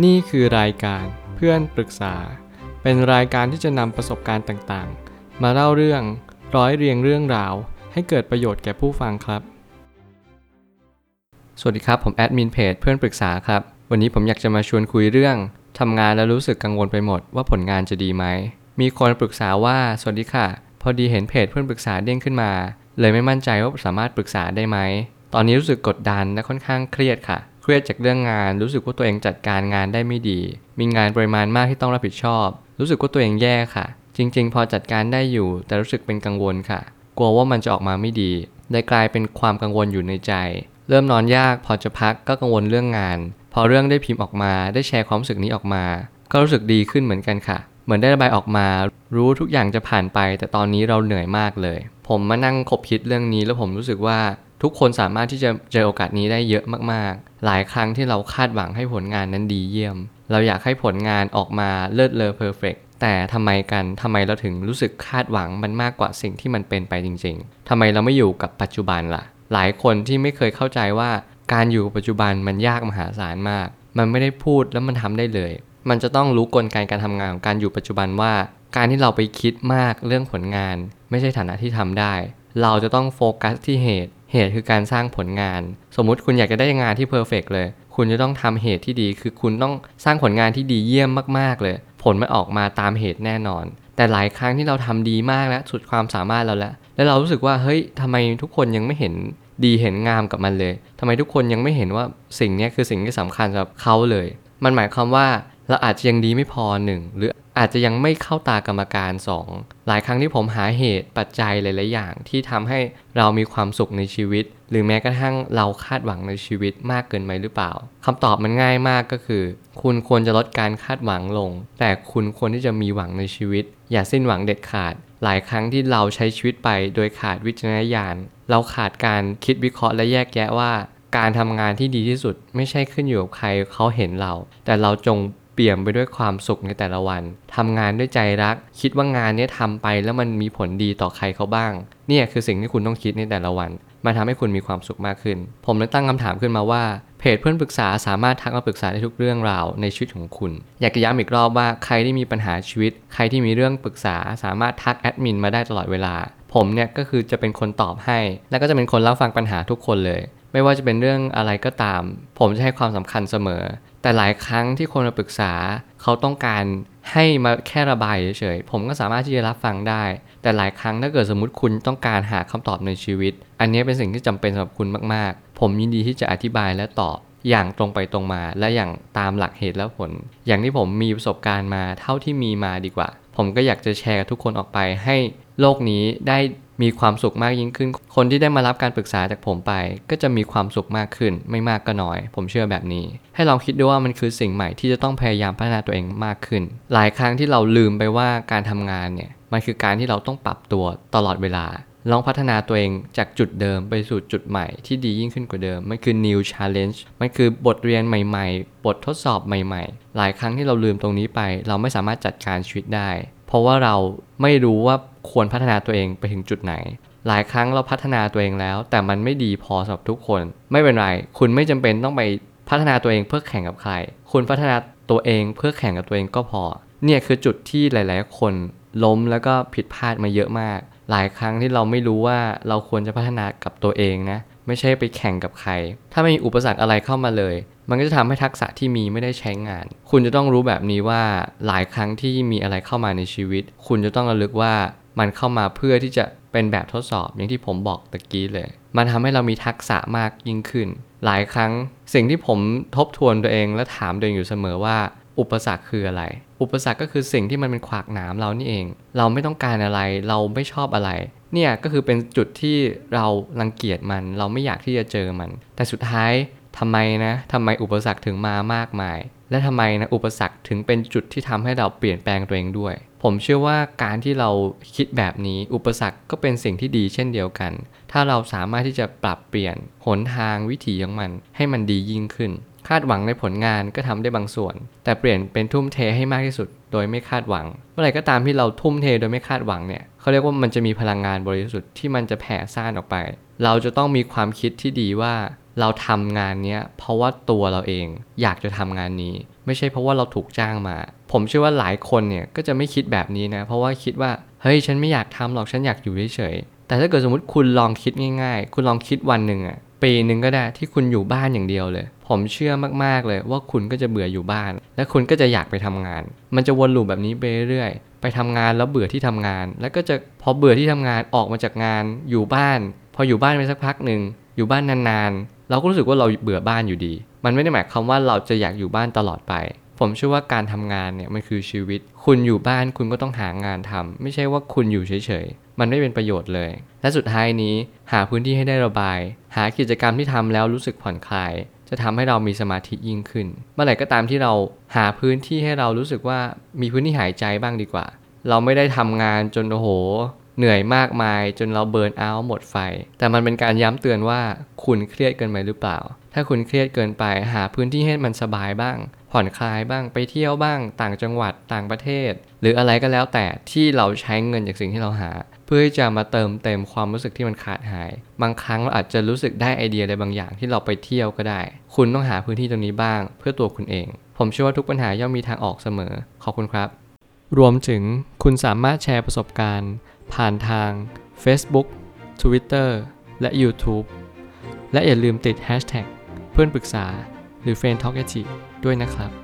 นี่คือรายการเพื่อนปรึกษา เป็นรายการที่จะนำประสบการณ์ต่างๆ มาเล่าเรื่องร้อยเรียงเรื่องราว ให้เกิดประโยชน์แก่ผู้ฟังครับ สวัสดีครับ ผมแอดมินเพจเพื่อนปรึกษาครับ วันนี้ผมอยากจะมาชวนคุยเรื่องทำงานแล้วรู้สึกกังวลไปหมดว่าผลงานจะดีไหม มีคนปรึกษาว่า สวัสดีค่ะ พอดีเห็นเพจเพื่อนปรึกษาเด้งขึ้นมา เลยไม่มั่นใจว่าสามารถปรึกษาได้ไหม ตอนนี้รู้สึกกดดันและค่อนข้างเครียดค่ะ เครียดจากเรื่องงาน รู้สึกว่าตัวเองจัดการงานได้ไม่ดี มีงานปริมาณมากที่ต้องรับผิดชอบ รู้สึกว่าตัวเองแย่ค่ะ จริง ๆ พอจัดการได้อยู่ แต่รู้สึกเป็นกังวลค่ะ กลัวว่ามันจะออกมาไม่ดีเลยกลายเป็นความกังวลอยู่ในใจ เริ่มนอนยาก พอจะพักก็กังวลเรื่องงาน พอเรื่องได้พิมพ์ออกมา ได้แชร์ความรู้สึกนี้ออกมา ก็รู้สึกดีขึ้นเหมือนกันค่ะ เหมือนได้ระบายออกมา รู้ทุกอย่างจะผ่านไป แต่ตอนนี้เราเหนื่อยมากเลย ผมมานั่งคบคิดเรื่องนี้แล้วผมรู้สึกว่า ทุกคนสามารถที่จะเจอโอกาสนี้ได้เยอะมากๆ หลายครั้งที่เราคาดหวังให้ผลงานนั้นดีเยี่ยม เราอยากให้ผลงานออกมาเลิศเลอเพอร์เฟกแต่ทำไมกันทำไมเราถึงรู้สึกคาดหวังมันมากกว่าสิ่งที่มันเป็นไปจริง ๆทำไมเราไม่อยู่กับปัจจุบันล่ะ หลายคนที่ไม่เคยเข้าใจว่าการอยู่ปัจจุบันมันยากมหาศาลมาก มันไม่ได้พูดแล้วมันทำได้เลย มันจะต้องรู้กลไกการทำงานของการอยู่ปัจจุบันว่า การที่เราไปคิดมากเรื่องผลงาน ไม่ใช่ฐานะที่ทำได้ เราจะต้องโฟกัสที่เหตุ เหตุคือการสร้างผลงาน สมมุติคุณอยากจะได้งานที่เพอร์เฟกเลย คุณจะต้องทำเหตุที่ดี คือคุณต้องสร้างผลงานที่ดีเยี่ยมมากๆเลย ผลมันออกมาตามเหตุแน่นอน แต่หลายครั้งที่เราทำดีมากแล้วสุดความสามารถเราแล้ว แล้วเรารู้สึกว่าเฮ้ยทำไมทุกคนยังไม่เห็นดีเห็นงามกับมันเลยทำไมทุกคนยังไม่เห็นว่าสิ่งนี้คือสิ่งที่สำคัญสำหรับเขาเลย มันหมายความว่า เราอาจจะยังดีไม่พอหนึ่งหรืออาจจะยังไม่เข้าตากรรมการ 2 หลายครั้งที่ผมหาเหตุปัจจัยหลาย ๆ อย่าง ที่ทำให้เรามีความสุขในชีวิต หรือแม้กระทั่งเราคาดหวังในชีวิตมากเกินไปหรือเปล่าคำตอบมันง่ายมากก็คือ คุณควรจะลดการคาดหวังลง แต่คุณควรที่จะมีหวังในชีวิต อย่าสิ้นหวังเด็ดขาด หลายครั้งที่เราใช้ชีวิตไปโดยขาดวิจารณญาณ เราขาดการคิดวิเคราะห์และแยกแยะว่า การทำงานที่ดีที่สุด ไม่ใช่ขึ้นอยู่กับใครเขาเห็นเรา แต่เราจง เปี่ยมไปด้วยความสุขในแต่ละวันทำงานด้วยใจรัก คิดว่างานนี้ทำไปแล้วมันมีผลดีต่อใครเขาบ้าง เนี่ยคือสิ่งที่คุณต้องคิดในแต่ละวันมาทำให้คุณมีความสุขมากขึ้น ผมเลยตั้งคำถามขึ้นมาว่า เพจเพื่อนปรึกษาสามารถทักมาปรึกษาได้ทุกเรื่องราวในชีวิตของคุณ อยากจะย้ำอีกรอบว่าใครที่มีปัญหาชีวิต ใครที่มีเรื่องปรึกษาสามารถทักแอดมินมาได้ตลอดเวลา ผมเนี่ยก็คือจะเป็นคนตอบให้ และก็จะเป็นคนรับฟังปัญหาทุกคนเลยไม่ว่าจะเป็นเรื่องอะไรก็ตาม ผมจะให้ความสำคัญเสมอ แต่หลายครั้งที่คนมาปรึกษาเขาต้องการให้มาแค่ระบายเฉยๆ ผมก็สามารถที่จะรับฟังได้ แต่หลายครั้งถ้าเกิดสมมติคุณต้องการหาคำตอบในชีวิต อันนี้เป็นสิ่งที่จำเป็นสำหรับคุณมากๆ ผมยินดีที่จะอธิบายและตอบอย่างตรงไปตรงมา และอย่างตามหลักเหตุและผล อย่างที่ผมมีประสบการณ์มาเท่าที่มีมาดีกว่า ผมก็อยากจะแชร์กับทุกคนออกไปให้โลกนี้ได้ มีความสุขมากยิ่งขึ้น คนที่ได้มารับการปรึกษาจากผมไป ก็จะมีความสุขมากขึ้น ไม่มากก็น้อย ผมเชื่อแบบนี้ ให้ลองคิดดูว่ามันคือสิ่งใหม่ที่จะต้องพยายามพัฒนาตัวเองมากขึ้น หลายครั้งที่เราลืมไปว่าการทำงานเนี่ยมันคือการที่เราต้องปรับตัวตลอดเวลาลองพัฒนาตัวเองจากจุดเดิมไปสู่จุดใหม่ที่ดียิ่งขึ้นกว่าเดิม มันคือ new challenge มันคือบทเรียนใหม่ ๆ บททดสอบใหม่ ๆ หลายครั้งที่เราลืมตรงนี้ไป เราไม่สามารถจัดการชีวิตได้ เพราะว่าเราไม่รู้ว่าควรพัฒนาตัวเองไปถึงจุดไหน หลายครั้งเราพัฒนาตัวเองแล้ว แต่มันไม่ดีพอสำหรับทุกคน ไม่เป็นไร คุณไม่จำเป็นต้องไปพัฒนาตัวเองเพื่อแข่งกับใคร คุณพัฒนาตัวเองเพื่อแข่งกับตัวเองก็พอ เนี่ยคือจุดที่หลาย ๆ คนล้มแล้วก็ผิดพลาดมาเยอะมาก หลายครั้งที่เราไม่รู้ว่าเราควรจะพัฒนากับตัวเองนะ ไม่ใช่ไปแข่งกับใคร ถ้าไม่มีอุปสรรคอะไรเข้ามาเลย มันก็จะทำให้ทักษะที่มีไม่ได้ใช้งาน คุณจะต้องรู้แบบนี้ว่าหลายครั้งที่มีอะไรเข้ามาในชีวิต คุณจะต้องระลึกว่ามันเข้ามาเพื่อที่จะเป็นแบบทดสอบอย่างที่ผมบอกตะกี้เลย มันทำให้เรามีทักษะมากยิ่งขึ้น หลายครั้งสิ่งที่ผมทบทวนตัวเองและถามตัวเองอยู่เสมอว่า อุปสรรคคืออะไร อุปสรรคก็คือสิ่งที่มันเป็นขวากหนามเรานี่เอง เราไม่ต้องการอะไร เราไม่ชอบอะไร เนี่ยก็คือเป็นจุดที่เรารังเกียจมัน เราไม่อยากที่จะเจอมัน แต่สุดท้ายทำไมนะทำไมอุปสรรคถึงมามากมาย และทำไมนะอุปสรรคถึงเป็นจุดที่ทำให้เราเปลี่ยนแปลงตัวเองด้วย ผมเชื่อว่าการที่เราคิดแบบนี้อุปสรรคก็เป็นสิ่งที่ดีเช่นเดียวกัน ถ้าเราสามารถที่จะปรับเปลี่ยนหนทางวิถีของมัน ให้มันดียิ่งขึ้น คาดหวังในผลงานก็ทำได้บางส่วน แต่เปลี่ยนเป็นทุ่มเทให้มากที่สุด โดยไม่คาดหวัง เมื่อไหร่ก็ตามที่เราทุ่มเทโดยไม่คาดหวังเนี่ยเขาเรียกว่ามันจะมีพลังงานบริสุทธิ์ที่มันจะแผ่ซ่านออกไป เราจะต้องมีความคิดที่ดีว่าเราทำงานเนี้ยเพราะว่าตัวเราเองอยากจะทำงานนี้ ไม่ใช่เพราะว่าเราถูกจ้างมา ผมเชื่อว่าหลายคนเนี่ยก็จะไม่คิดแบบนี้นะ เพราะว่าคิดว่าเฮ้ยฉันไม่อยากทำหรอกฉันอยากอยู่เฉยๆแต่ถ้าเกิดสมมติคุณลองคิดง่าย ๆ คุณลองคิดวันหนึ่งอะปีหนึ่งก็ได้ที่คุณอยู่บ้านอย่างเดียวเลย ผมเชื่อมากๆเลยว่าคุณก็จะเบื่ออยู่บ้าน และคุณก็จะอยากไปทำงาน มันจะวนลูปแบบนี้ไปเรื่อยไปทำงานแล้วเบื่อที่ทำงาน แล้วก็จะพอเบื่อที่ทำงานออกมาจากงานอยู่บ้าน พออยู่บ้านไปสักพักหนึ่งอยู่บ้านนานๆ เราก็รู้สึกว่าเราเบื่อบ้านอยู่ดี มันไม่ได้หมายความว่าเราจะอยากอยู่บ้านตลอดไป ผมเชื่อว่าการทำงานเนี่ยมันคือชีวิต คุณอยู่บ้านคุณก็ต้องหางานทำไม่ใช่ว่าคุณอยู่เฉยๆ มันไม่เป็นประโยชน์เลย และสุดท้ายนี้หาพื้นที่ให้ได้ระบาย หากิจกรรมที่ทำแล้วรู้สึกผ่อนคลาย จะทำให้เรามีสมาธิยิ่งขึ้น เมื่อไหร่ก็ตามที่เราหาพื้นที่ให้เรารู้สึกว่ามีพื้นที่หายใจบ้างดีกว่า เราไม่ได้ทำงานจนโอ้โห เหนื่อยมากมายจนเราเบิร์นเอาท์หมดไฟ แต่มันเป็นการย้ำเตือนว่าคุณเครียดเกินไปหรือเปล่า ถ้าคุณเครียดเกินไปหาพื้นที่ให้มันสบายบ้าง ผ่อนคลายบ้างไปเที่ยวบ้าง ต่างจังหวัดต่างประเทศ หรืออะไรก็แล้วแต่ที่เราใช้เงินจากสิ่งที่เราหา พื่อที่จะมาเติมเต็มความรู้สึกที่มันขาดหาย บางครั้งเราอาจจะรู้สึกได้ไอเดียอะไรบางอย่างที่เราไปเที่ยวก็ได้ คุณต้องหาพื้นที่ตรงนี้บ้าง เพื่อตัวคุณเอง ผมเชื่อว่าทุกปัญหาย่อมมีทางออกเสมอ ขอบคุณครับ รวมถึงคุณสามารถแชร์ประสบการณ์ ผ่านทาง Facebook Twitter และ YouTube และอย่าลืมติด Hashtag เพื่อนปรึกษาหรือ f r ร e n d t a l k ด้วยนะครับ